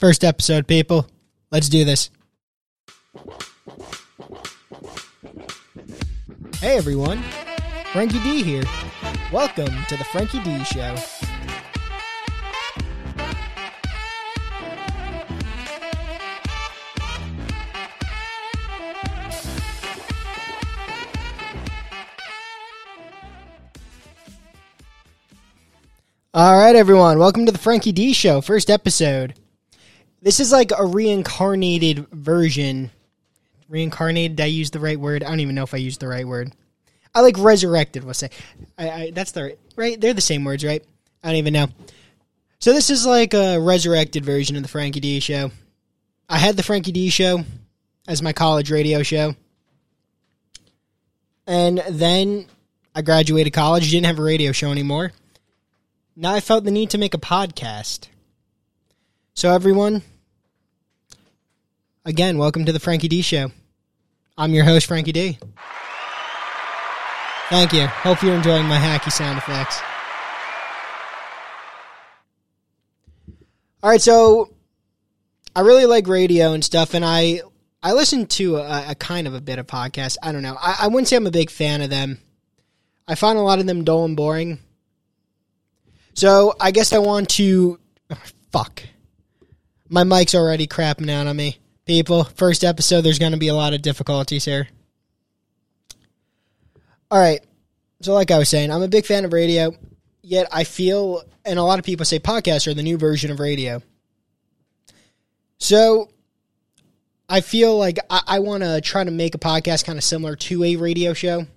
First episode, people. Let's do this. Hey, everyone. Frankie D here. Welcome to the Frankie D Show. All right, everyone. Welcome to the Frankie D Show, first episode. This is like a reincarnated version. Reincarnated? Did I use the right word? I don't even know if I used the right word. I like resurrected. We'll say. I, I, that's the right, right. They're the same words, right? I don't even know. So this is like a resurrected version of the Frankie D Show. I had the Frankie D Show as my college radio show, and then I graduated college. Didn't have a radio show anymore. Now I felt the need to make a podcast. So, everyone, again, welcome to the Frankie D Show. I'm your host, Frankie D. Thank you. Hope you're enjoying my hacky sound effects. All right, so I really like radio and stuff, and I I listen to a, a kind of a bit of podcast. I don't know. I, I wouldn't say I'm a big fan of them. I find a lot of them dull and boring. So I guess I want to. oh, fuck. My mic's already crapping out on me. People, first episode, there's going to be a lot of difficulties here. All right. So, like I was saying, I'm a big fan of radio, yet I feel, and a lot of people say podcasts are the new version of radio. So, I feel like I, I want to try to make a podcast kind of similar to a radio show.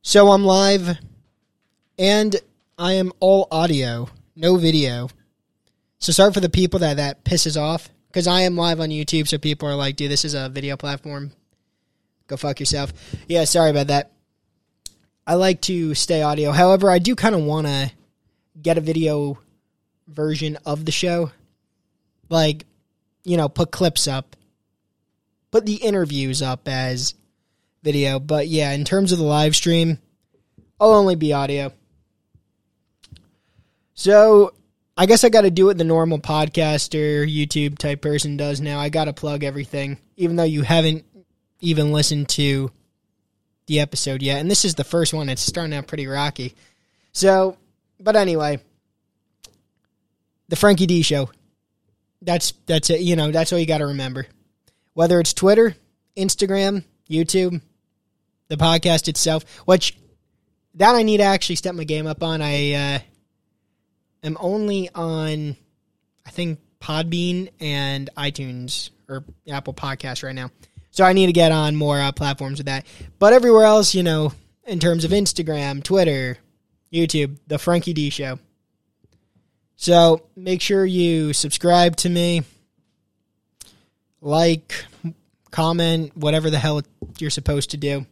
So, I'm live, and I am all audio, no video. So sorry for the people that that pisses off because I am live on YouTube. So people are like, "Dude, this is a video platform. Go fuck yourself." Yeah, sorry about that. I like to stay audio. However, I do kind of want to get a video version of the show, like you know, put clips up, put the interviews up as video. But yeah, in terms of the live stream, I'll only be audio. So I guess I got to do what the normal podcaster, YouTube type person does now. I got to plug everything, even though you haven't even listened to the episode yet. And this is the first one. It's starting out pretty rocky. So, but anyway, the Frankie D Show. That's that's it. You know, that's all you got to remember. Whether it's Twitter, Instagram, YouTube, the podcast itself, which that I need to actually step my game up on. I uh, am only on, I think, Podbean and iTunes or Apple Podcasts right now. So I need to get on more uh, platforms with that. But everywhere else, you know, in terms of Instagram, Twitter, YouTube, The Frankie D Show. So make sure you subscribe to me, like, comment, whatever the hell you're supposed to do.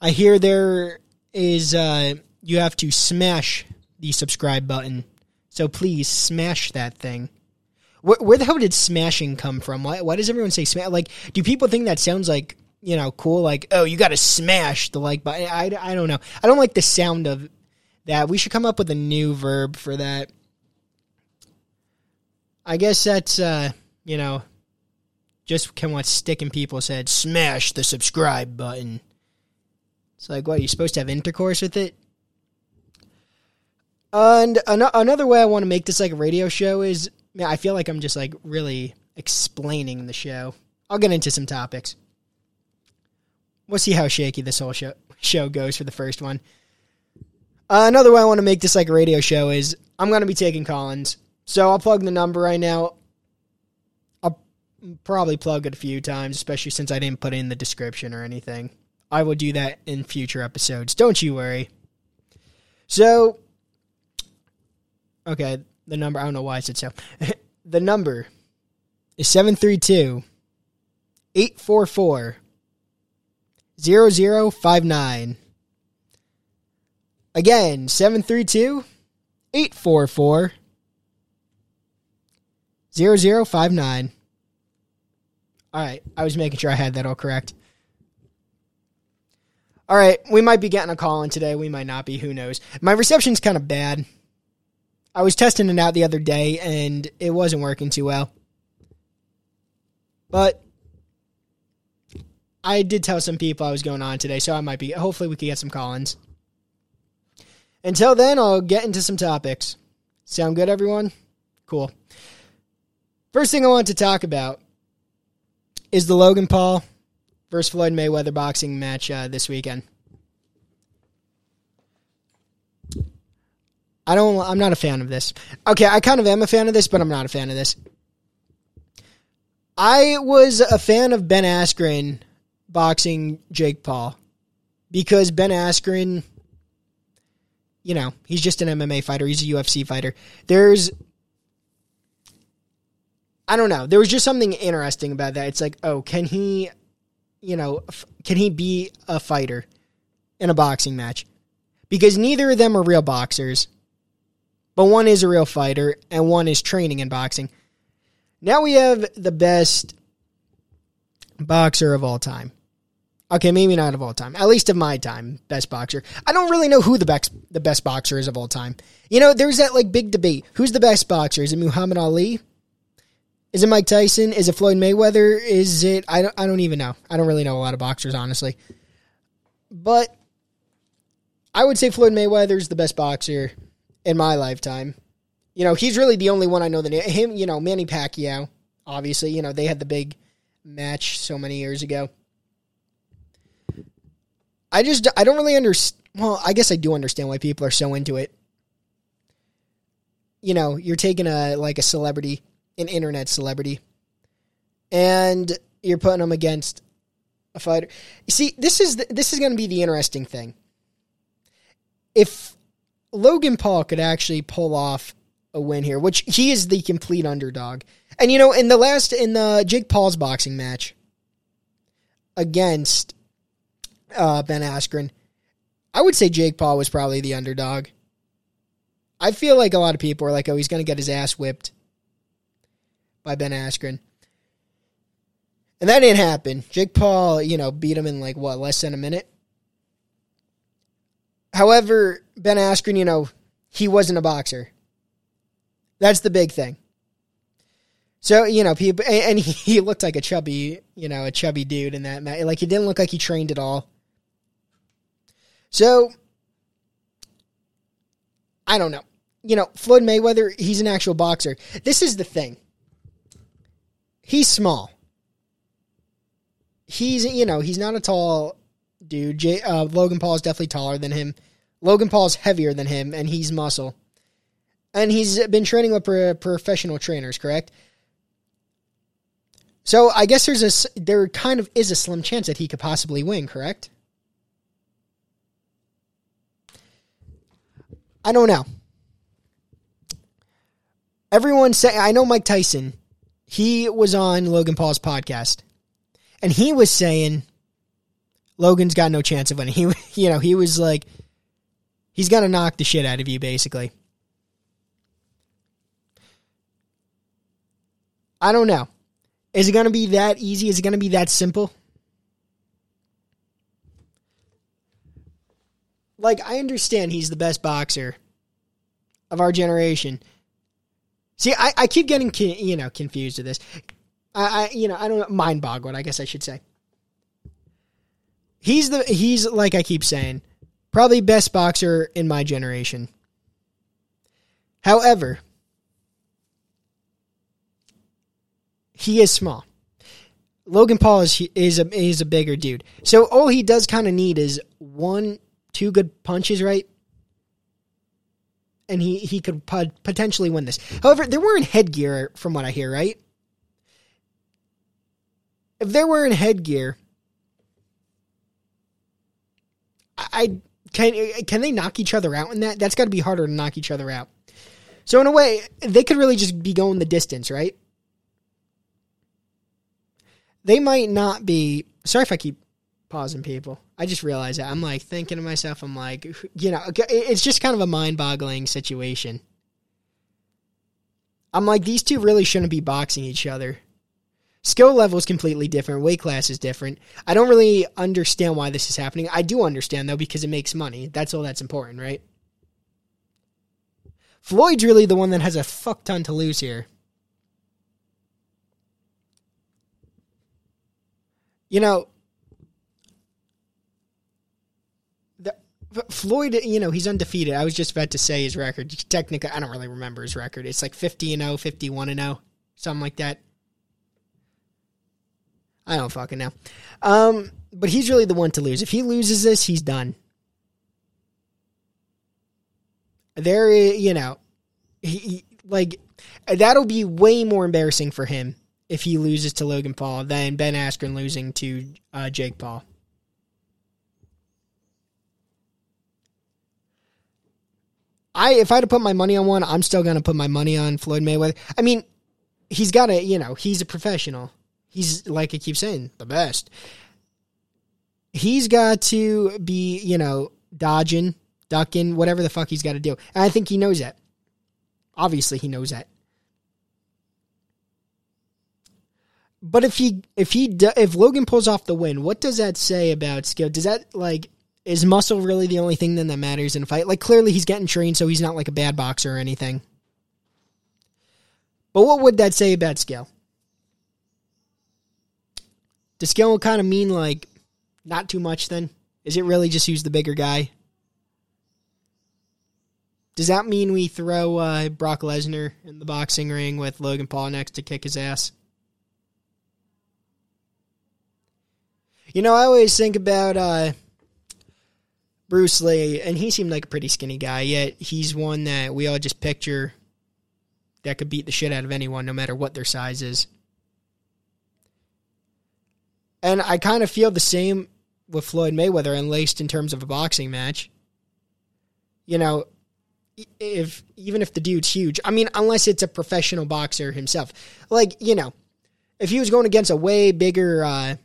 I hear there is, uh, you have to smash the subscribe button. So please smash that thing. Where, where the hell did smashing come from? Why, why does everyone say smash? Like, do people think that sounds like, you know, cool? Like, oh, you got to smash the like button. I, I don't know. I don't like the sound of that. We should come up with a new verb for that. I guess that's, uh, you know, just can what stick in people's heads. Smash the subscribe button. It's like, what, Are you supposed to have intercourse with it? And an- another way I want to make this like a radio show is, I feel like I'm just like really explaining the show. I'll get into some topics. We'll see how shaky this whole show show goes for the first one. Uh, another way I want to make this like a radio show is I'm going to be taking call-ins. So I'll plug the number right now. I'll probably plug it a few times, especially since I didn't put it in the description or anything. I will do that in future episodes. Don't you worry. So, okay, the number, I don't know why I said so. the number is 732 844 0059. Again, 732 844 0059. All right, I was making sure I had that all correct. All right, we might be getting a call in today. We might not be. Who knows? My reception's kind of bad. I was testing it out the other day and it wasn't working too well. But I did tell some people I was going on today, so I might be. Hopefully, we can get some call-ins. Until then, I'll get into some topics. Sound good, everyone? Cool. First thing I want to talk about is the Logan Paul versus Floyd Mayweather boxing match uh, this weekend. I don't. I'm not a fan of this. Okay, I kind of am a fan of this, but I'm not a fan of this. I was a fan of Ben Askren boxing Jake Paul because Ben Askren, you know, he's just an MMA fighter. He's a UFC fighter. There's, I don't know. There was just something interesting about that. It's like, oh, can he, you know, can he be a fighter in a boxing match? Because neither of them are real boxers, but one is a real fighter and one is training in boxing. Now we have the best boxer of all time. Okay, maybe not of all time. At least of my time, best boxer. I don't really know who the best the best boxer is of all time. You know, there's that like big debate. Who's the best boxer? Is it Muhammad Ali? Is it Mike Tyson? Is it Floyd Mayweather? Is it I don't I don't even know. I don't really know a lot of boxers honestly. But I would say Floyd Mayweather is the best boxer in my lifetime. You know, he's really the only one I know that him, you know, Manny Pacquiao, obviously, you know, they had the big match so many years ago. I just I don't really understand. Well, I guess I do understand why people are so into it. You know, you're taking a like a celebrity, an internet celebrity, and you're putting them against a fighter. You see, this is the, this is going to be the interesting thing. If Logan Paul could actually pull off a win here, which he is the complete underdog. And you know, in the last in the Jake Paul's boxing match against uh, Ben Askren, I would say Jake Paul was probably the underdog. I feel like a lot of people are like, "Oh, he's going to get his ass whipped by Ben Askren," and that didn't happen. Jake Paul, you know, beat him in like what less than a minute. However, Ben Askren, you know, he wasn't a boxer. That's the big thing. So you know, people, and he looked like a chubby, you know, a chubby dude in that match. Like he didn't look like he trained at all. So I don't know. You know, Floyd Mayweather, he's an actual boxer. This is the thing. He's small. He's you know he's not a tall dude. J, uh, Logan Paul is definitely taller than him. Logan Paul's heavier than him, and he's muscle and he's been training with pro- professional trainers, correct? So I guess there's a there kind of is a slim chance that he could possibly win, correct? I don't know. Everyone say I know Mike Tyson. He was on Logan Paul's podcast, and he was saying Logan's got no chance of winning. He, you know, he was like, he's gonna knock the shit out of you, basically. I don't know. Is it going to be that easy? Is it going to be that simple? Like, I understand he's the best boxer of our generation. See, I, I keep getting, you know, confused with this. I, I you know, I don't mind boggled, I guess I should say. He's the, he's, like I keep saying, probably best boxer in my generation. However, he is small. Logan Paul is is a is a bigger dude. So all he does kind of need is one, two good punches, right? And he he could potentially win this. However, they're wearing headgear from what I hear, right? If they're wearing headgear, I can can they knock each other out in that? That's got to be harder to knock each other out. So in a way, they could really just be going the distance, right? they might not be. Sorry if I keep pausing people. I just realized that. I'm like thinking to myself, I'm like, you know, it's just kind of a mind boggling situation. I'm like, these two really shouldn't be boxing each other. Skill level is completely different. Weight class is different. I don't really understand why this is happening. I do understand, though, because it makes money. That's all that's important, right? Floyd's really the one that has a fuck ton to lose here. You know, Floyd, you know, he's undefeated. I was just about to say his record. Technically, I don't really remember his record. It's like 50 and 0, 51 and 0, something like that. I don't fucking know. Um, but he's really the one to lose. If he loses this, he's done. There, you know, he, like that'll be way more embarrassing for him if he loses to Logan Paul than Ben Askren losing to uh, Jake Paul. I if I had to put my money on one, I'm still gonna put my money on Floyd Mayweather. I mean, he's got to, you know, he's a professional. He's like I keep saying, the best. He's got to be, you know, dodging, ducking, whatever the fuck he's got to do. And I think he knows that. Obviously, he knows that. But if he if he if Logan pulls off the win, what does that say about skill? Does that like is muscle really the only thing then that matters in a fight? Like clearly he's getting trained, so he's not like a bad boxer or anything. But what would that say about skill? Does skill will kind of mean like not too much then? Is it really just who's the bigger guy? Does that mean we throw uh, Brock Lesnar in the boxing ring with Logan Paul next to kick his ass? You know, I always think about uh, Bruce Lee, and he seemed like a pretty skinny guy, yet he's one that we all just picture that could beat the shit out of anyone, no matter what their size is. And I kind of feel the same with Floyd Mayweather, unlaced in terms of a boxing match. You know, if even if the dude's huge, I mean, unless it's a professional boxer himself, like you know, if he was going against a way bigger uh,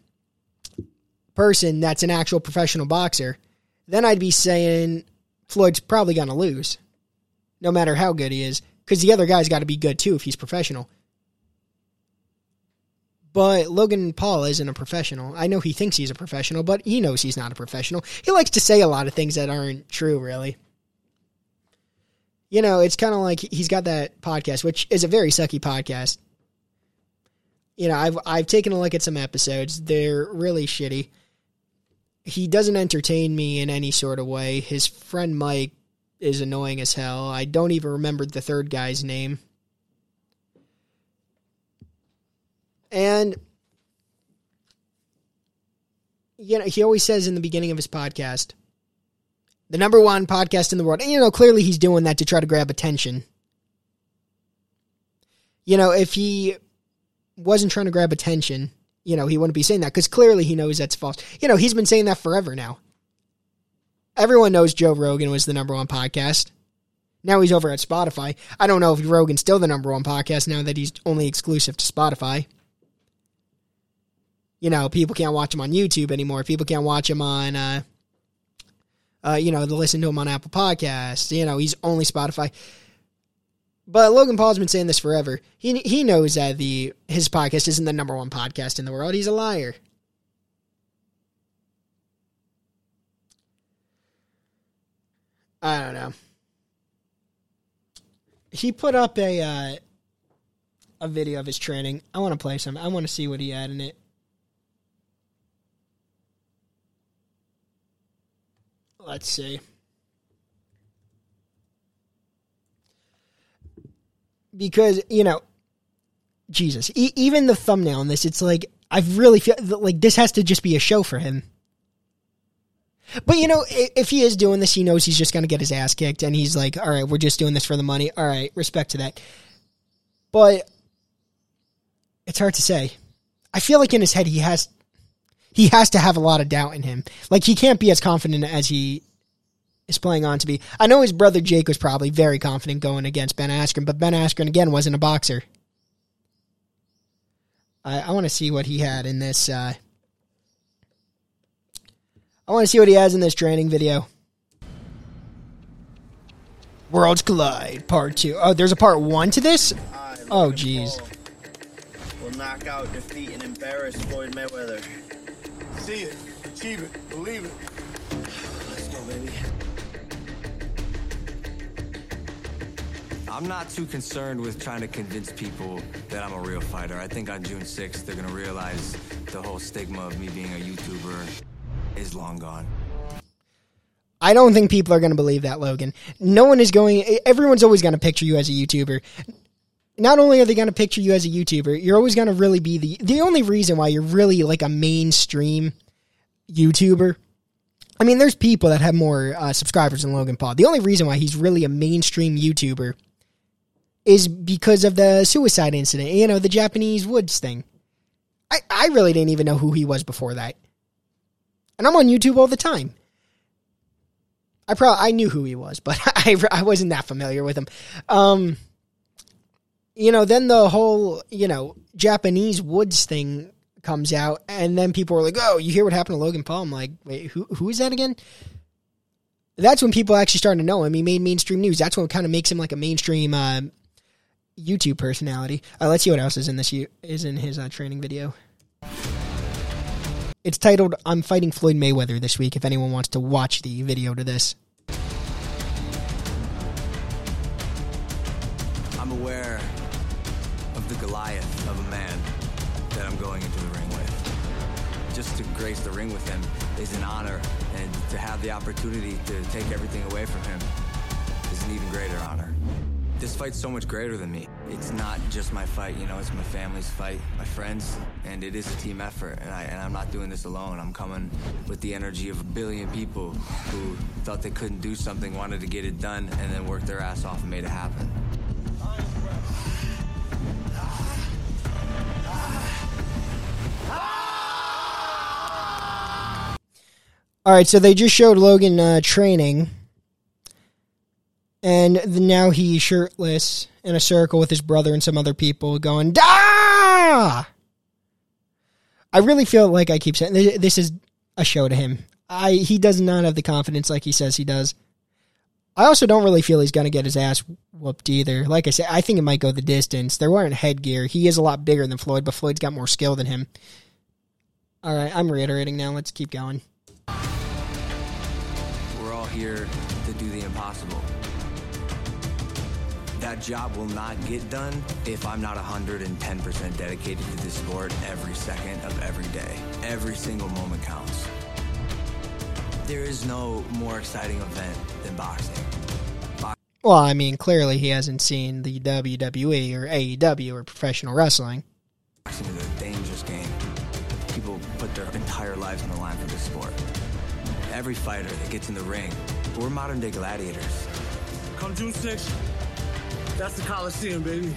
person that's an actual professional boxer, then I'd be saying Floyd's probably going to lose, no matter how good he is, because the other guy's got to be good too if he's professional. But Logan Paul isn't a professional. I know he thinks he's a professional, but he knows he's not a professional. He likes to say a lot of things that aren't true, really you know, it's kind of like he's got that podcast, which is a very sucky podcast. You know, I've I've taken a look at some episodes. They're really shitty. He doesn't entertain me in any sort of way. His friend Mike is annoying as hell. I don't even remember the third guy's name. And you know, he always says in the beginning of his podcast, the number one podcast in the world. And, you know, clearly he's doing that to try to grab attention. You know, if he wasn't trying to grab attention, you know, he wouldn't be saying that because clearly he knows that's false. You know, he's been saying that forever now. Everyone knows Joe Rogan was the number one podcast. Now he's over at Spotify. I don't know if Rogan's still the number one podcast now that he's only exclusive to Spotify. You know, people can't watch him on YouTube anymore. People can't watch him on uh, uh, you know, to listen to him on Apple Podcasts. You know, he's only Spotify. But Logan Paul's been saying this forever. He he knows that the his podcast isn't the number one podcast in the world. He's a liar. I don't know. He put up a uh, a video of his training. I want to play some. I want to see what he had in it. Let's see. Because, you know, Jesus, e- even the thumbnail on this, it's like, I really feel like this has to just be a show for him. But, you know, if he is doing this, he knows he's just going to get his ass kicked, and he's like, all right, we're just doing this for the money. All right, respect to that. But it's hard to say. I feel like in his head, he has he has to have a lot of doubt in him. Like he can't be as confident as he is playing on to be. I know his brother Jake was probably very confident going against Ben Askren, but Ben Askren again wasn't a boxer. I, I want to see what he had in this. Uh, I want to see what he has in this training video. Worlds Collide Part Two. Oh, there's a Part One to this. Oh, jeez. Will knock out, defeat, and embarrass Floyd Mayweather. See it, achieve it, believe it. Let's go, baby. I'm not too concerned with trying to convince people that I'm a real fighter. I think on June 6th, they're gonna realize the whole stigma of me being a YouTuber is long gone. I don't think people are going to believe that, Logan. No one is going. Everyone's always going to picture you as a YouTuber. Not only are they going to picture you as a YouTuber, you're always going to really be the the only reason why you're really like a mainstream YouTuber. I mean, there's people that have more uh, subscribers than Logan Paul. The only reason why he's really a mainstream YouTuber is because of the suicide incident. You know, the Japanese woods thing. I I really didn't even know who he was before that, and I'm on YouTube all the time. I probably I knew who he was, but I I wasn't that familiar with him. Um, you know, then the whole you know Japanese woods thing comes out, and then people are like, "Oh, you hear what happened to Logan Paul?" I'm like, "Wait, who who is that again?" That's when people actually started to know him. He made mainstream news. That's what kind of makes him like a mainstream uh, YouTube personality. Uh, let's see what else is in this is in his uh, training video. It's titled "I'm fighting Floyd Mayweather this week." If anyone wants to watch the video to this, grace the ring with him is an honor, and to have the opportunity to take everything away from him is an even greater honor. This fight's so much greater than me. It's not just my fight, you know, it's my family's fight, my friends, and it is a team effort. And, I, and I'm not doing this alone. I'm coming with the energy of a billion people who thought they couldn't do something, wanted to get it done, and then worked their ass off and made it happen. All right, so they just showed Logan uh, training, and now he's shirtless in a circle with his brother and some other people, going "Da!" I really feel like I keep saying this is a show to him. I he does not have the confidence like he says he does. I also don't really feel he's gonna get his ass whooped either. Like I said, I think it might go the distance. They're wearing headgear. He is a lot bigger than Floyd, but Floyd's got more skill than him. All right, I'm reiterating now. Let's keep going. Here to do the impossible. That job will not get done if I'm not 110% dedicated to this sport every second of every day. Every single moment counts. There is no more exciting event than boxing. Well, I mean, clearly he hasn't seen the WWE or AEW or professional wrestling. Boxing is a dangerous game. People put their entire lives on the line for this sport. Every fighter that gets in the ring, we're modern day gladiators. Come June 6th, that's the Coliseum, baby.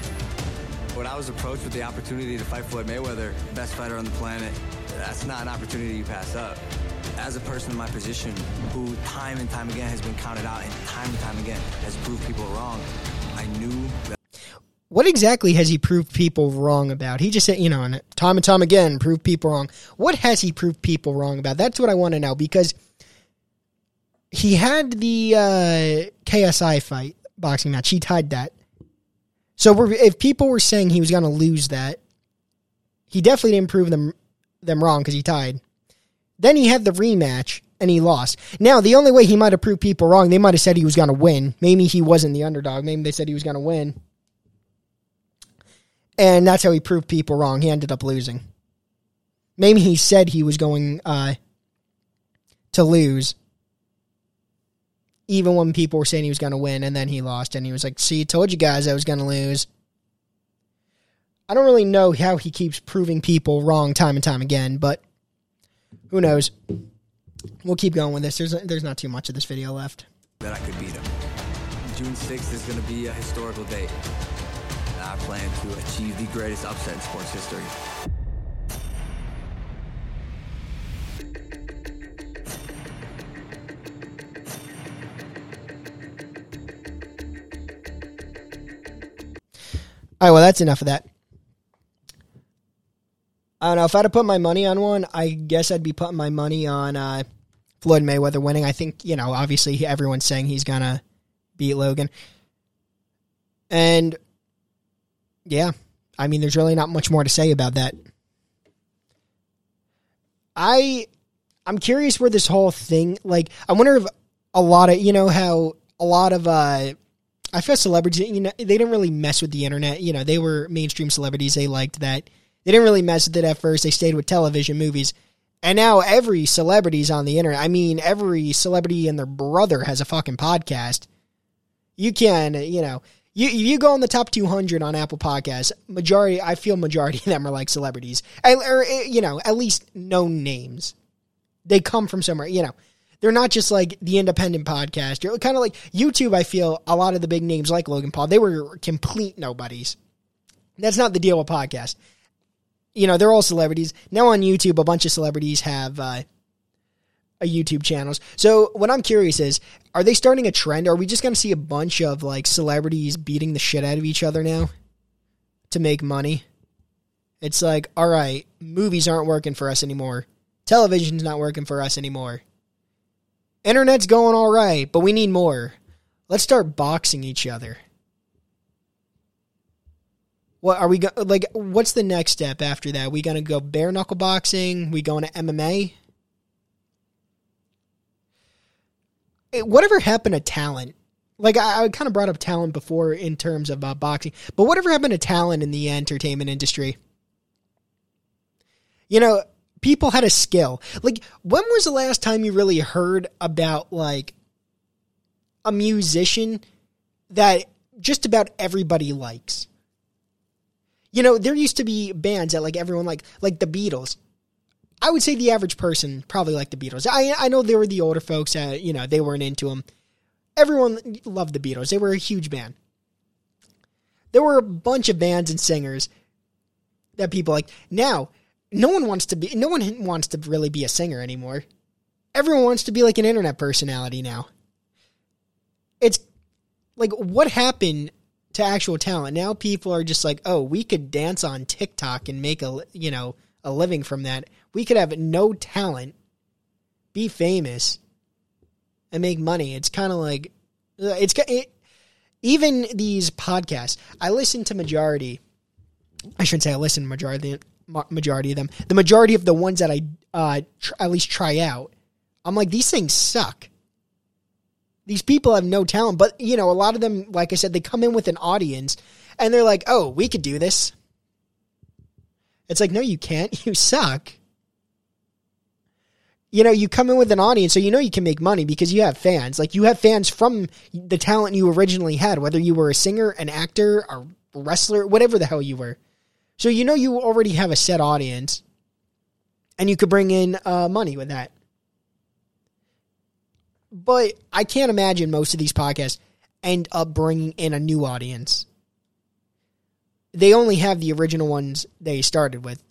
When I was approached with the opportunity to fight Floyd Mayweather, best fighter on the planet, that's not an opportunity you pass up. As a person in my position who time and time again has been counted out and time and time again has proved people wrong, I knew that What exactly has he proved people wrong about? He just said, you know, and time and time again, proved people wrong. What has he proved people wrong about? That's what I want to know because he had the uh, KSI fight boxing match. He tied that. So if people were saying he was going to lose that, he definitely didn't prove them them wrong because he tied. Then he had the rematch and he lost. Now the only way he might have proved people wrong, they might have said he was going to win. Maybe he wasn't the underdog. Maybe they said he was going to win, and that's how he proved people wrong. He ended up losing. Maybe he said he was going uh, to lose, even when people were saying he was going to win, and then he lost, and he was like, "See, told you guys I was going to lose." I don't really know how he keeps proving people wrong time and time again, but who knows? We'll keep going with this. There's there's not too much of this video left. that I could beat him. June 6th is going to be a historical date. I plan to achieve the greatest upset in sports history. All right, well, that's enough of that. I don't know. If I had to put my money on one, I guess I'd be putting my money on uh, Floyd Mayweather winning. I think, you know, obviously everyone's saying he's going to beat Logan. And, yeah, I mean, there's really not much more to say about that. I, I'm curious where this whole thing, like, I wonder if a lot of, you know, how a lot of, uh, I feel celebrities, you know, they didn't really mess with the internet. You know, they were mainstream celebrities. They liked that. They didn't really mess with it at first. They stayed with television, movies. And now every celebrity's on the internet. I mean, every celebrity and their brother has a fucking podcast. You can, you know, you you go on the top 200 on Apple Podcasts. Majority, I feel majority of them are like celebrities, or eh, you know, at least known names. They come from somewhere, you know. They're not just like the independent podcast. You're kind of like YouTube. I feel a lot of the big names like Logan Paul, they were complete nobodies. That's not the deal with podcast. You know, they're all celebrities now on YouTube. A bunch of celebrities have uh, a YouTube channels. So what I'm curious is, are they starting a trend? Are we just going to see a bunch of like celebrities beating the shit out of each other now to make money? It's like, all right, movies aren't working for us anymore. Television's not working for us anymore. Internet's going all right, but we need more. Let's start boxing each other. What are we go- like? What's the next step after that? We gonna go bare knuckle boxing? We going to MMA? whatever happened to talent? Like I, I kind of brought up talent before in terms of uh, boxing, but whatever happened to talent in the entertainment industry? You know, people had a skill. Like when was the last time you really heard about like a musician that just about everybody likes? You know, there used to be bands that like everyone like like the Beatles. I would say the average person probably liked the Beatles. I I know they were the older folks that you know they weren't into them. Everyone loved the Beatles. They were a huge band. There were a bunch of bands and singers that people like. Now, no one wants to be. No one wants to really be a singer anymore. Everyone wants to be like an internet personality now. It's like what happened to actual talent? Now people are just like, oh, we could dance on TikTok and make a you know a living from that. We could have no talent, be famous, and make money. It's kind of like uh, it's it, even these podcasts. I listen to majority. I shouldn't say I listen to majority majority of them. The majority of the ones that I uh, tr- at least try out, I'm like these things suck. These people have no talent, but you know a lot of them, like I said, they come in with an audience, and they're like, "Oh, we could do this." It's like, no, you can't. You suck. You know, you come in with an audience, so you know you can make money because you have fans. Like, you have fans from the talent you originally had, whether you were a singer, an actor, a wrestler, whatever the hell you were. So, you know, you already have a set audience, and you could bring in uh, money with that. But I can't imagine most of these podcasts end up bringing in a new audience they only have the original ones they started with.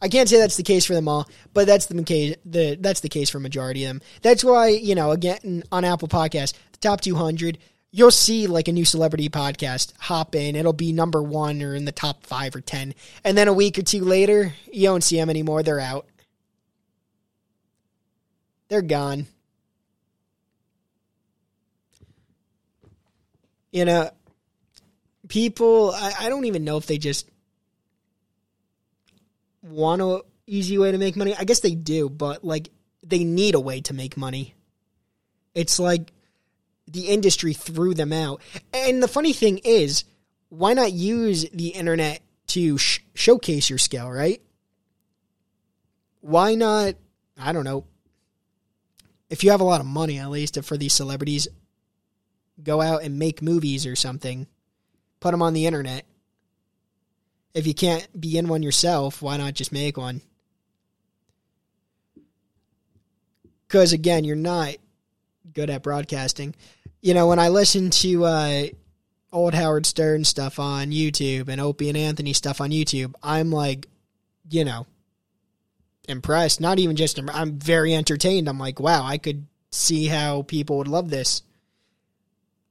I can't say that's the case for them all, but that's the case. The that's the case for majority of them. That's why you know again on Apple Podcasts, the top 200, you'll see like a new celebrity podcast hop in. It'll be number one or in the top five or ten, and then a week or two later, you don't see them anymore. They're out. They're gone. You know, people, I, I don't even know if they just want a easy way to make money. I guess they do, but like they need a way to make money. It's like the industry threw them out. And the funny thing is, why not use the internet to sh- showcase your skill, right? Why not? I don't know. If you have a lot of money, at least for these celebrities, go out and make movies or something put them on the internet. If you can't be in one yourself, why not just make one? Because again, you're not good at broadcasting. You know, when I listen to uh, old Howard Stern stuff on YouTube and Opie and Anthony stuff on YouTube, I'm like, you know, impressed. Not even just, I'm very entertained. I'm like, wow, I could see how people would love this.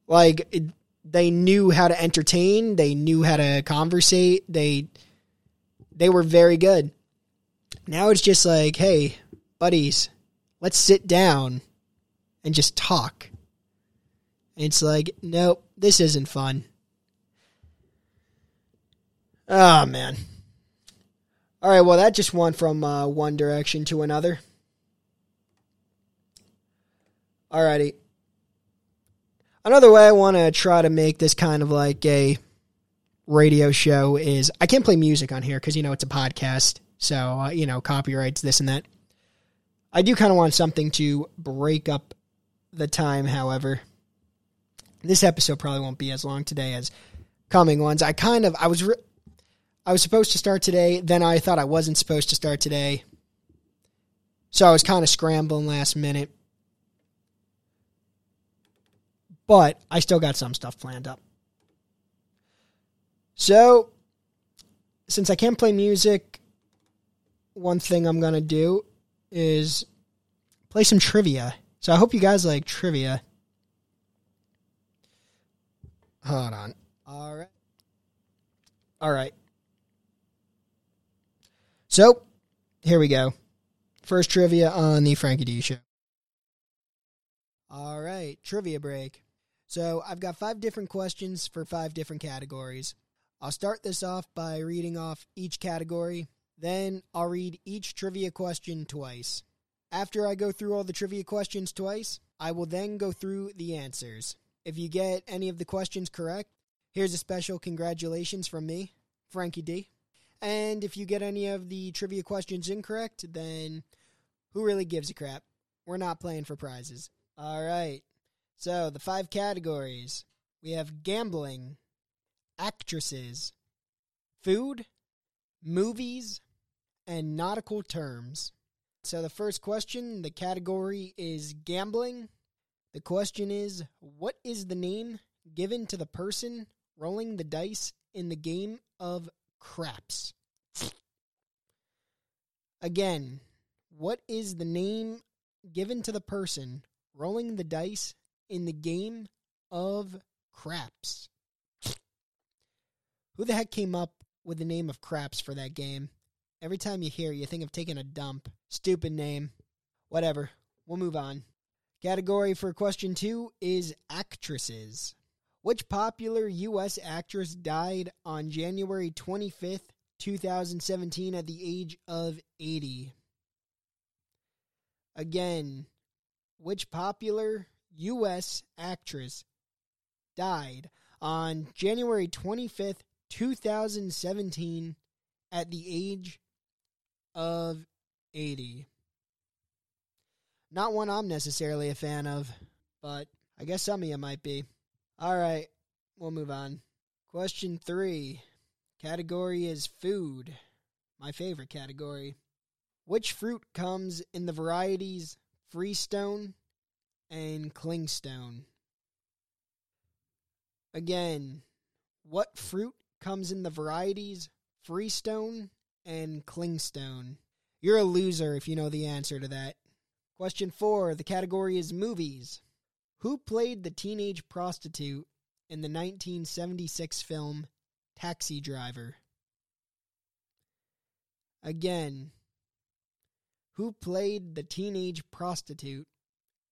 Like, it, they knew how to entertain, they knew how to conversate, they they were very good. Now it's just like, hey, buddies, let's sit down and just talk. it's like, nope, this isn't fun. Oh man. All right, well that just went from uh, one direction to another. Alrighty. Another way I want to try to make this kind of like a radio show is I can't play music on here because you know it's a podcast, so uh, you know copyrights this and that. I do kind of want something to break up the time. However, this episode probably won't be as long today as coming ones. I kind of I was re- I was supposed to start today, then I thought I wasn't supposed to start today, so I was kind of scrambling last minute. But I still got some stuff planned up. So, since I can't play music, one thing I'm going to do is play some trivia. So I hope you guys like trivia. Hold on. All right. All right. So, here we go. First trivia on the Frankie D show. All right, trivia break. So, I've got five different questions for five different categories. I'll start this off by reading off each category, then I'll read each trivia question twice. After I go through all the trivia questions twice, I will then go through the answers. If you get any of the questions correct, here's a special congratulations from me, Frankie D. And if you get any of the trivia questions incorrect, then who really gives a crap? We're not playing for prizes. All right. So, the five categories we have gambling, actresses, food, movies, and nautical terms. So, the first question, the category is gambling. The question is What is the name given to the person rolling the dice in the game of craps? Again, what is the name given to the person rolling the dice in the game of craps? Who the heck came up with the name of craps for that game? Every time you hear you think of taking a dump. Stupid name. Whatever. We'll move on. Category for question two is actresses. Which popular U.S. actress died on January 25th, 2017, at the age of 80? Again, which popular U.S. actress died on January 25th, 2017, at the age of 80? Not one I'm necessarily a fan of, but I guess some of you might be. All right, we'll move on. Question three. Category is food. My favorite category. Which fruit comes in the varieties freestone and clingstone? Again, what fruit comes in the varieties freestone and clingstone? You're a loser if you know the answer to that. Question four. The category is movies. Who played the teenage prostitute in the 1976 film Taxi Driver? Again, who played the teenage prostitute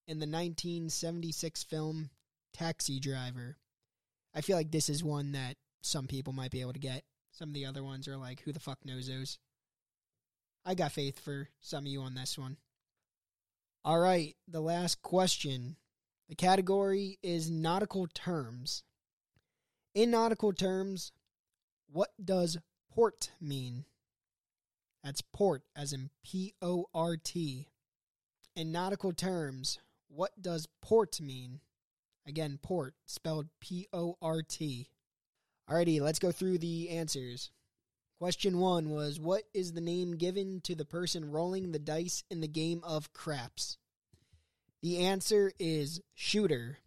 in the 1976 film Taxi Driver? I feel like this is one that some people might be able to get. Some of the other ones are like, who the fuck knows those? I got faith for some of you on this one. All right, the last question. The category is nautical terms. In nautical terms, what does port mean? That's port, as in P O R T. In nautical terms, what does port mean? Again, port, spelled P O R T. Alrighty, let's go through the answers. Question one was What is the name given to the person rolling the dice in the game of craps? The answer is shooter.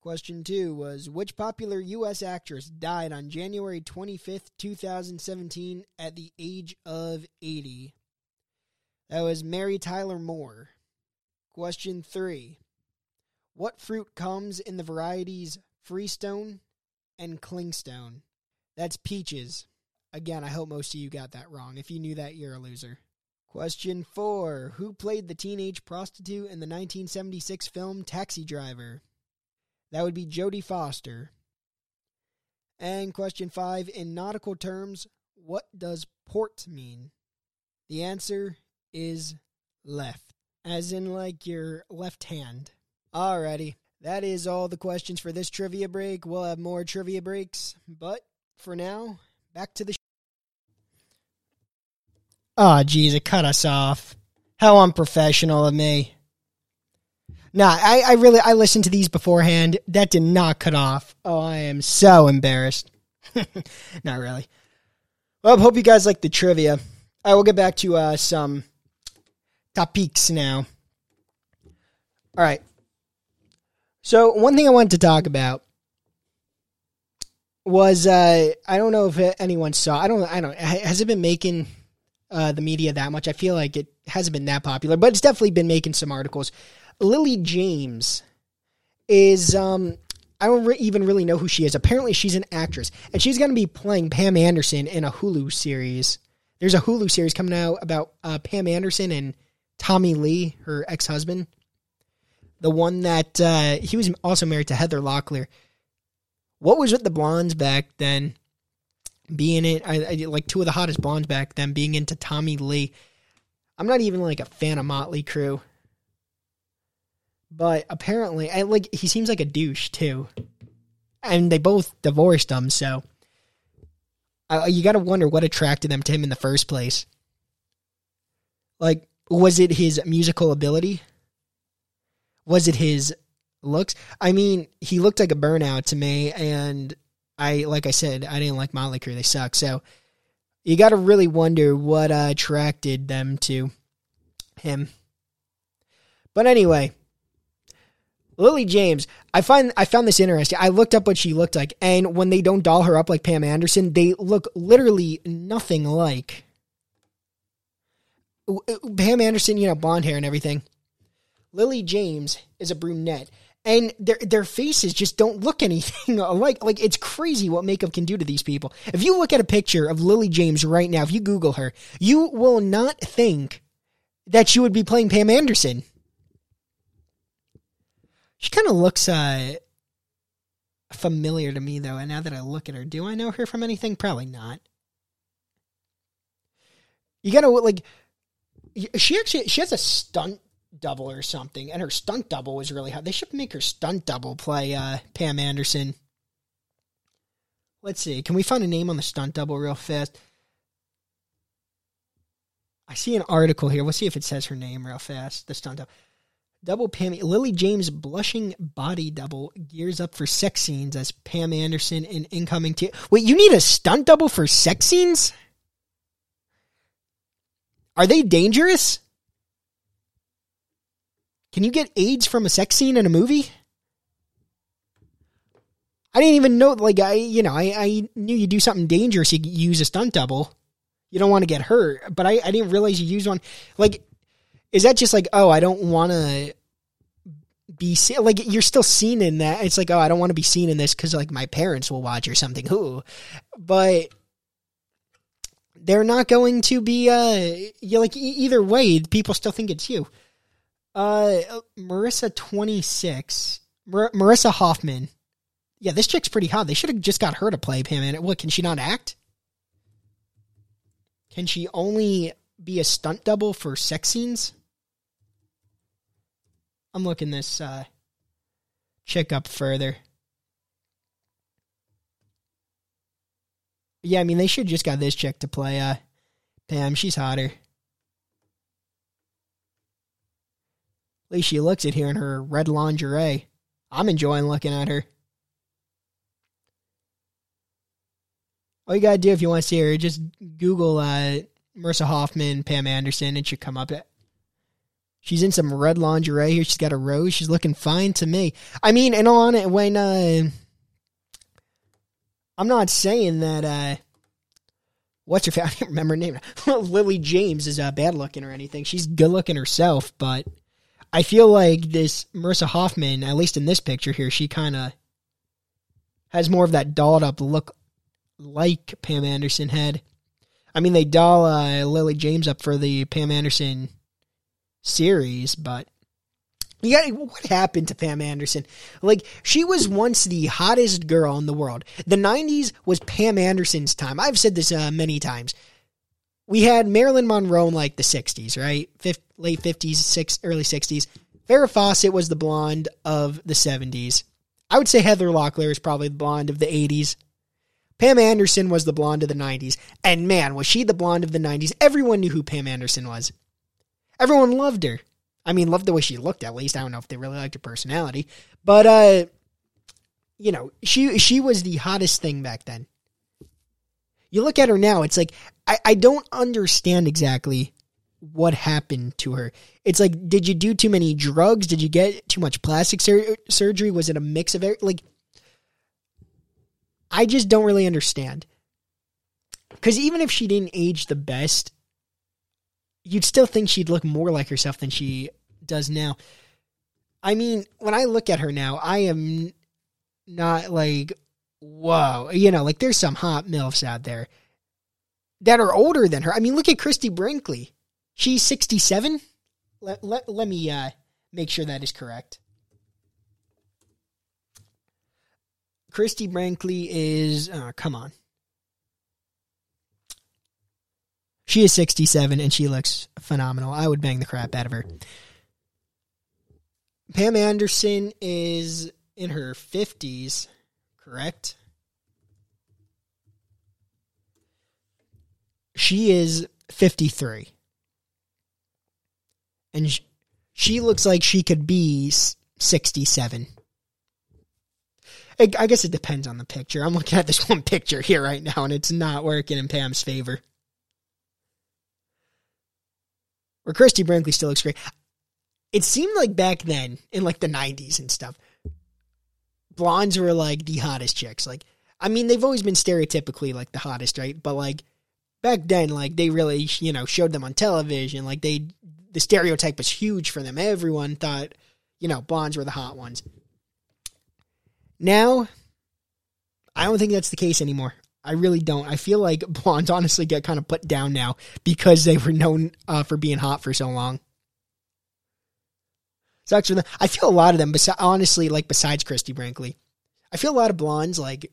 Question two was Which popular U.S. actress died on January 25th, 2017, at the age of 80? That was Mary Tyler Moore. Question three What fruit comes in the varieties freestone and clingstone? That's peaches. Again, I hope most of you got that wrong. If you knew that, you're a loser. Question four Who played the teenage prostitute in the 1976 film Taxi Driver? That would be Jodie Foster. And question five In nautical terms, what does port mean? The answer is left, as in like your left hand. Alrighty. That is all the questions for this trivia break. We'll have more trivia breaks, but for now, back to the. Oh, geez, it cut us off. How unprofessional of me. Nah, I, I really I listened to these beforehand. That did not cut off. Oh, I am so embarrassed. not really. Well, I hope you guys like the trivia. I will get back to uh, some topics now. All right. So one thing I wanted to talk about was uh, I don't know if anyone saw. I don't. I don't. Has it been making uh, the media that much? I feel like it hasn't been that popular, but it's definitely been making some articles. Lily James is. Um, I don't re- even really know who she is. Apparently, she's an actress, and she's going to be playing Pam Anderson in a Hulu series. There's a Hulu series coming out about uh, Pam Anderson and Tommy Lee, her ex husband the one that uh, he was also married to Heather Locklear. What was with the blondes back then? Being it, I, I like two of the hottest blondes back then. Being into Tommy Lee, I'm not even like a fan of Motley Crue, but apparently, I like he seems like a douche too, and they both divorced him. So uh, you got to wonder what attracted them to him in the first place. Like, was it his musical ability? Was it his looks? I mean, he looked like a burnout to me, and I, like I said, I didn't like Motley Crue. They suck. So you got to really wonder what uh, attracted them to him. But anyway, Lily James, I find I found this interesting. I looked up what she looked like, and when they don't doll her up like Pam Anderson, they look literally nothing like Pam Anderson. You know, blonde hair and everything. Lily James is a brunette. And their their faces just don't look anything alike. Like it's crazy what makeup can do to these people. If you look at a picture of Lily James right now, if you Google her, you will not think that she would be playing Pam Anderson. She kind of looks uh, familiar to me, though. And now that I look at her, do I know her from anything? Probably not. You gotta like. She actually she has a stunt double or something, and her stunt double was really hot. They should make her stunt double play uh, Pam Anderson. Let's see. Can we find a name on the stunt double real fast? I see an article here. We'll see if it says her name real fast. The stunt double. Double Pam Lily James blushing body double gears up for sex scenes as Pam Anderson in incoming. T- Wait, you need a stunt double for sex scenes? Are they dangerous? Can you get AIDS from a sex scene in a movie? I didn't even know. Like I, you know, I, I knew you do something dangerous. You use a stunt double. You don't want to get hurt, but I, I didn't realize you use one. Like, is that just like, oh, I don't want to be seen? Like, you're still seen in that. It's like, oh, I don't want to be seen in this because like my parents will watch or something. Who, but they're not going to be. Uh, you like e- either way, people still think it's you. Uh, Marissa twenty six, Mar- Marissa Hoffman. Yeah, this chick's pretty hot. They should have just got her to play Pam. And what can she not act? Can she only be a stunt double for sex scenes? I'm looking this uh, chick up further. Yeah, I mean they should just got this chick to play uh, Pam. She's hotter. Least she looks it here in her red lingerie. I'm enjoying looking at her. All you gotta do if you want to see her, just Google uh, Marissa Hoffman, Pam Anderson. It should come up. She's in some red lingerie here. She's got a rose. She's looking fine to me. I mean, and on it when uh, I'm not saying that. Uh, what's her? fa- I can't remember her name. Lily James is uh, bad looking or anything. She's good looking herself, but I feel like this Marissa Hoffman, at least in this picture here, she kind of has more of that dolled up look like Pam Anderson had. I mean, they doll uh, Lily James up for the Pam Anderson series, but yeah, what happened to Pam Anderson? Like, she was once the hottest girl in the world. The 90s was Pam Anderson's time. I've said this uh, many times. We had Marilyn Monroe in like the 60s, right? Fif- late 50s, six, early 60s. Farrah Fawcett was the blonde of the 70s. I would say Heather Locklear is probably the blonde of the 80s. Pam Anderson was the blonde of the 90s. And man, was she the blonde of the 90s. Everyone knew who Pam Anderson was. Everyone loved her. I mean, loved the way she looked at least. I don't know if they really liked her personality. But uh you know, she she was the hottest thing back then. You look at her now, it's like I, I don't understand exactly what happened to her. It's like, did you do too many drugs? Did you get too much plastic sur- surgery? Was it a mix of like? I just don't really understand. Because even if she didn't age the best, you'd still think she'd look more like herself than she does now. I mean, when I look at her now, I am not like, whoa, you know, like there's some hot MILFs out there that are older than her. I mean, look at Christy Brinkley. She's 67. Let, let, let me uh, make sure that is correct. Christy Brinkley is, uh, come on. She is 67 and she looks phenomenal. I would bang the crap out of her. Pam Anderson is in her 50s, correct? She is 53. And sh- she looks like she could be 67. I I guess it depends on the picture. I'm looking at this one picture here right now, and it's not working in Pam's favor. Where Christy Brinkley still looks great. It seemed like back then, in like the 90s and stuff, blondes were like the hottest chicks. Like, I mean, they've always been stereotypically like the hottest, right? But like back then, like they really, you know, showed them on television. Like they, the stereotype was huge for them. Everyone thought, you know, blondes were the hot ones. Now, I don't think that's the case anymore. I really don't. I feel like blondes honestly get kind of put down now because they were known uh, for being hot for so long. Sucks for them. I feel a lot of them, besi- honestly, like besides Christy Brinkley, I feel a lot of blondes like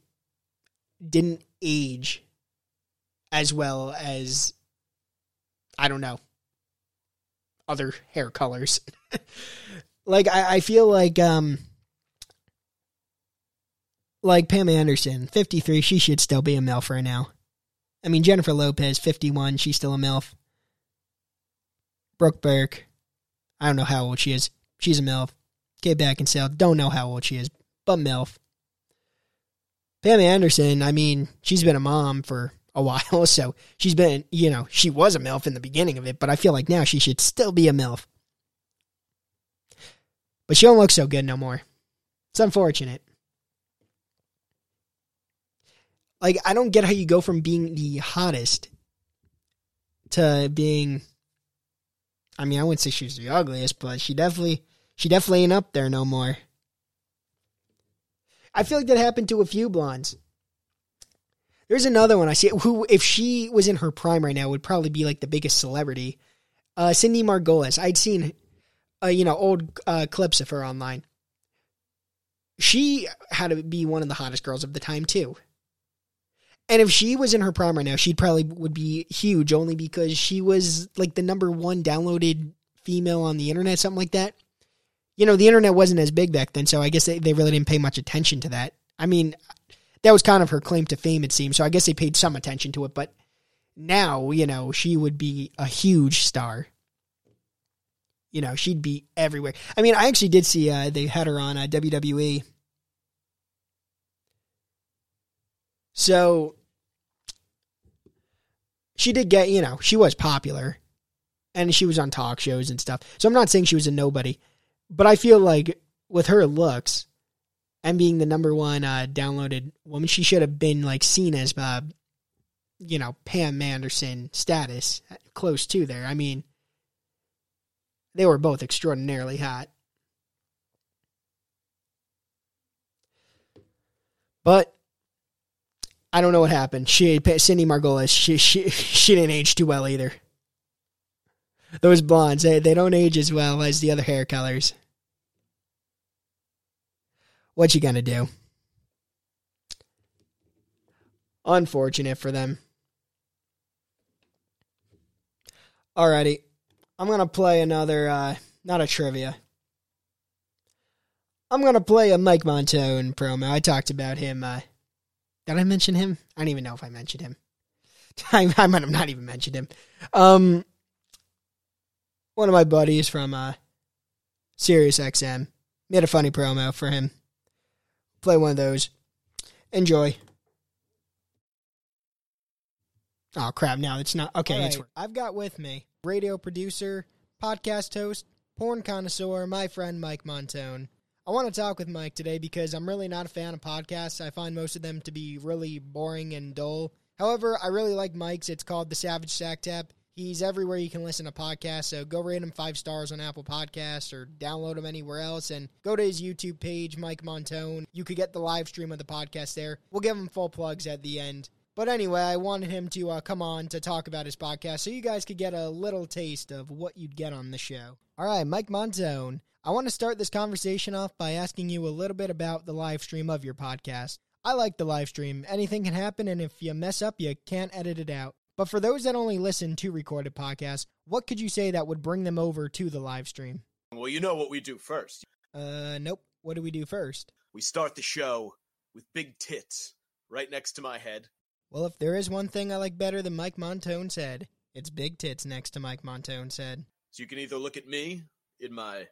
didn't age as well as I don't know other hair colors. like I, I feel like um like Pam Anderson, 53, she should still be a MILF right now. I mean, Jennifer Lopez, 51, she's still a MILF. Brooke Burke, I don't know how old she is. She's a MILF. Kate Beckinsale, don't know how old she is, but MILF. Pam Anderson, I mean, she's been a mom for a while, so she's been, you know, she was a MILF in the beginning of it, but I feel like now she should still be a MILF. But she don't look so good no more. It's unfortunate. Like, I don't get how you go from being the hottest to being I mean, I wouldn't say she's the ugliest, but she definitely she definitely ain't up there no more. I feel like that happened to a few blondes. There's another one I see who, if she was in her prime right now, would probably be like the biggest celebrity. Uh, Cindy Margolis. I'd seen, uh, you know, old uh, clips of her online. She had to be one of the hottest girls of the time too. And if she was in her prime right now, she'd probably would be huge only because she was like the number one downloaded female on the internet, something like that. You know, the internet wasn't as big back then, so I guess they, they really didn't pay much attention to that. I mean, that was kind of her claim to fame, it seems, so I guess they paid some attention to it, but now, you know, she would be a huge star. You know, she'd be everywhere. I mean, I actually did see uh, they had her on uh, WWE. So she did get, you know, she was popular and she was on talk shows and stuff. So I'm not saying she was a nobody, but I feel like with her looks and being the number one uh, downloaded woman, she should have been like seen as, uh, you know, Pam Anderson status close to there. I mean, they were both extraordinarily hot. But I don't know what happened. She Cindy Margolis, she she she didn't age too well either. Those blondes, they, they don't age as well as the other hair colors. What you gonna do? Unfortunate for them. Alrighty. I'm gonna play another uh not a trivia. I'm gonna play a Mike Montone promo. I talked about him. Uh, did I mention him? I don't even know if I mentioned him. I, I might have not even mentioned him. Um, one of my buddies from uh, Sirius XM made a funny promo for him. Play one of those. Enjoy. Oh crap! Now it's not okay. It's I've got with me radio producer, podcast host, porn connoisseur, my friend Mike Montone. I want to talk with Mike today because I'm really not a fan of podcasts. I find most of them to be really boring and dull. However, I really like Mike's. It's called the Savage Sack Tap. He's everywhere you can listen to podcasts, so go rate him five stars on Apple Podcasts or download him anywhere else and go to his YouTube page, Mike Montone. You could get the live stream of the podcast there. We'll give him full plugs at the end. But anyway, I wanted him to uh, come on to talk about his podcast so you guys could get a little taste of what you'd get on the show. All right, Mike Montone. I want to start this conversation off by asking you a little bit about the live stream of your podcast. I like the live stream. Anything can happen, and if you mess up, you can't edit it out. But for those that only listen to recorded podcasts, what could you say that would bring them over to the live stream? Well, you know what we do first. Uh, nope. What do we do first? We start the show with big tits right next to my head. Well, if there is one thing I like better than Mike Montone said, it's big tits next to Mike Montone said. So you can either look at me in my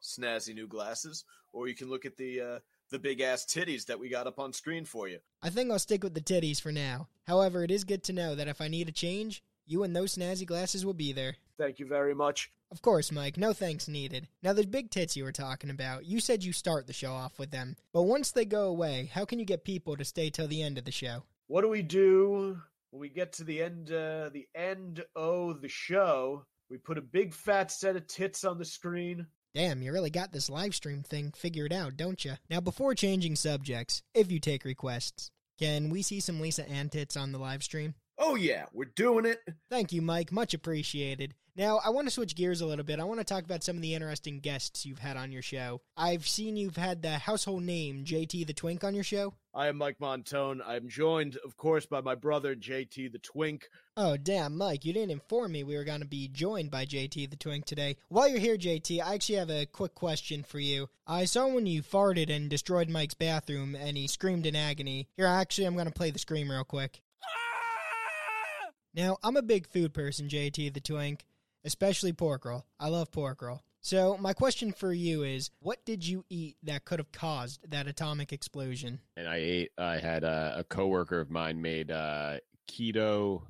snazzy new glasses, or you can look at the uh, the big ass titties that we got up on screen for you. I think I'll stick with the titties for now. However, it is good to know that if I need a change, you and those snazzy glasses will be there. Thank you very much. Of course, Mike, no thanks needed. Now, those big tits you were talking about, you said you start the show off with them. But once they go away, how can you get people to stay till the end of the show? What do we do when we get to the end? Uh, the end of the show. We put a big fat set of tits on the screen. Damn, you really got this live stream thing figured out, don't you? Now, before changing subjects, if you take requests, can we see some Lisa Antits on the live stream? Oh yeah, we're doing it. Thank you, Mike. Much appreciated. Now, I want to switch gears a little bit. I want to talk about some of the interesting guests you've had on your show. I've seen you've had the household name JT the Twink on your show. I am Mike Montone. I'm joined, of course, by my brother JT the Twink. Oh, damn, Mike, you didn't inform me we were going to be joined by JT the Twink today. While you're here, JT, I actually have a quick question for you. I saw when you farted and destroyed Mike's bathroom and he screamed in agony. Here, actually, I'm going to play the scream real quick. Now, I'm a big food person, JT the Twink, especially pork roll. I love pork roll. So, my question for you is what did you eat that could have caused that atomic explosion? and I ate. I had a, a coworker of mine made uh, keto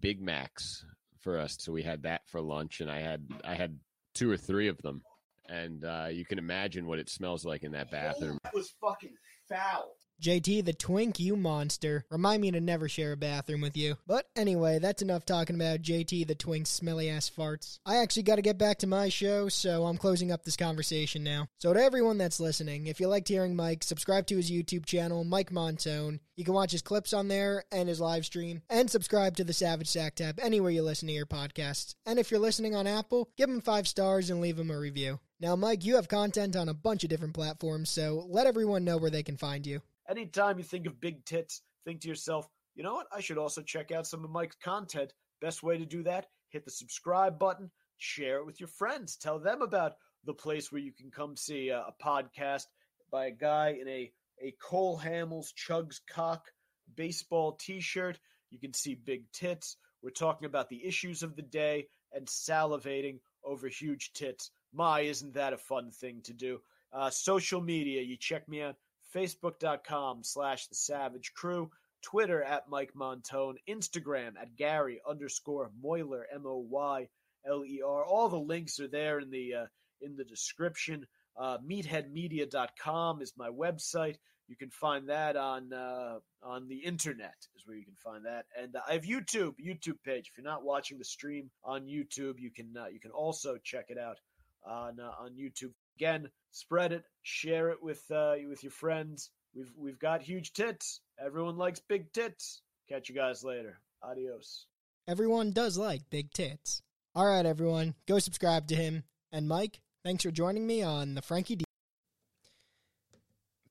Big Macs for us, so we had that for lunch, and I had I had two or three of them, and uh, you can imagine what it smells like in that bathroom. That was fucking foul. JT the Twink, you monster. Remind me to never share a bathroom with you. But anyway, that's enough talking about JT the Twink's smelly ass farts. I actually got to get back to my show, so I'm closing up this conversation now. So to everyone that's listening, if you liked hearing Mike, subscribe to his YouTube channel, Mike Montone. You can watch his clips on there and his live stream, and subscribe to the Savage Sack Tap anywhere you listen to your podcasts. And if you're listening on Apple, give him five stars and leave him a review. Now, Mike, you have content on a bunch of different platforms, so let everyone know where they can find you. Anytime you think of big tits, think to yourself, you know what? I should also check out some of Mike's content. Best way to do that, hit the subscribe button, share it with your friends, tell them about the place where you can come see a, a podcast by a guy in a, a Cole Hamels Chugs Cock baseball t shirt. You can see big tits. We're talking about the issues of the day and salivating over huge tits. My, isn't that a fun thing to do? Uh, social media, you check me out facebook.com slash the savage crew twitter at mike montone instagram at gary underscore moyler m-o-y-l-e-r all the links are there in the uh, in the description. Uh, meatheadmedia.com is my website. You can find that on uh, on the internet is where you can find that. And uh, i have youtube youtube page. If you're not watching the stream on youtube you can uh, you can also check it out on uh, on youtube again spread it share it with uh, with your friends we've we've got huge tits everyone likes big tits catch you guys later adios Everyone does like big tits. All right, everyone, go subscribe to him. And Mike, thanks for joining me on the Frankie D.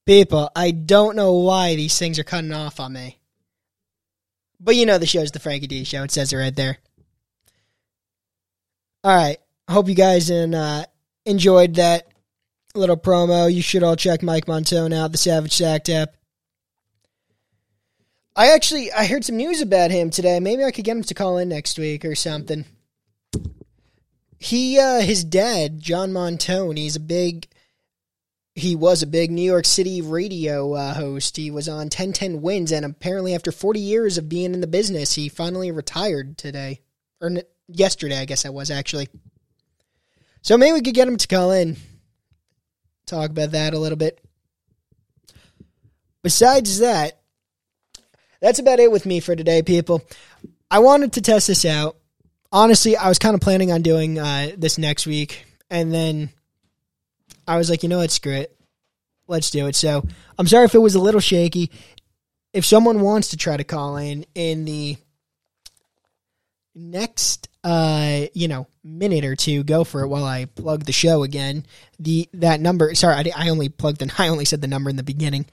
People, I don't know why these things are cutting off on me. But you know the show's the Frankie D show. It says it right there. All right. Hope you guys and, uh, enjoyed that little promo. You should all check Mike Montone out, the Savage Sack Tap. I actually I heard some news about him today. Maybe I could get him to call in next week or something. He uh his dad, John Montone, he's a big he was a big New York City radio uh, host. He was on 1010 Wins, and apparently, after 40 years of being in the business, he finally retired today. Or n- yesterday, I guess that was actually. So maybe we could get him to call in, talk about that a little bit. Besides that, that's about it with me for today, people. I wanted to test this out. Honestly, I was kind of planning on doing uh, this next week, and then I was like, you know what, screw it. Let's do it. So I'm sorry if it was a little shaky. If someone wants to try to call in in the next uh you know minute or two go for it while i plug the show again. The that number sorry i, I only plugged the i only said the number in the beginning.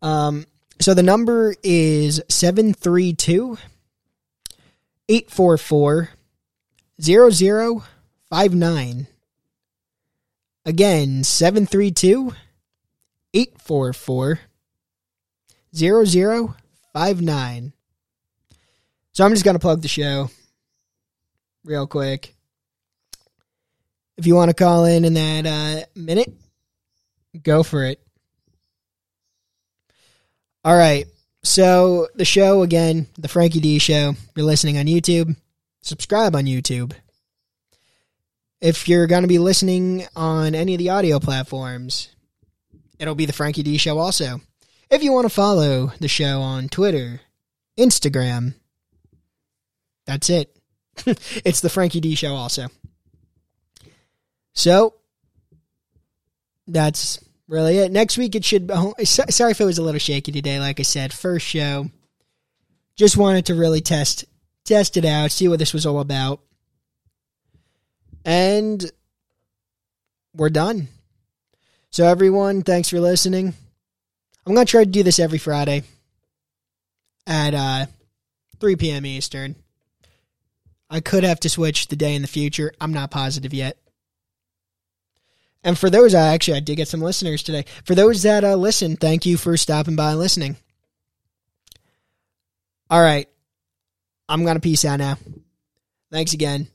Um so the number is 732 844 0059 Again, 732 844 0059. So I'm just going to plug the show real quick. If you want to call in in that uh, minute, go for it. All right. So the show again, the Frankie D show. You're listening on YouTube. Subscribe on YouTube. If you're going to be listening on any of the audio platforms, it'll be the Frankie D show also. If you want to follow the show on Twitter, Instagram, that's it. it's the Frankie D show also. So that's really it. Next week it should. Oh, sorry if it was a little shaky today. Like I said, first show. Just wanted to really test test it out, see what this was all about, and we're done. So everyone, thanks for listening. I'm gonna try to do this every Friday at uh, 3 p.m. Eastern. I could have to switch the day in the future. I'm not positive yet. And for those, I actually I did get some listeners today. For those that uh, listen, thank you for stopping by and listening. All right, I'm gonna peace out now. Thanks again.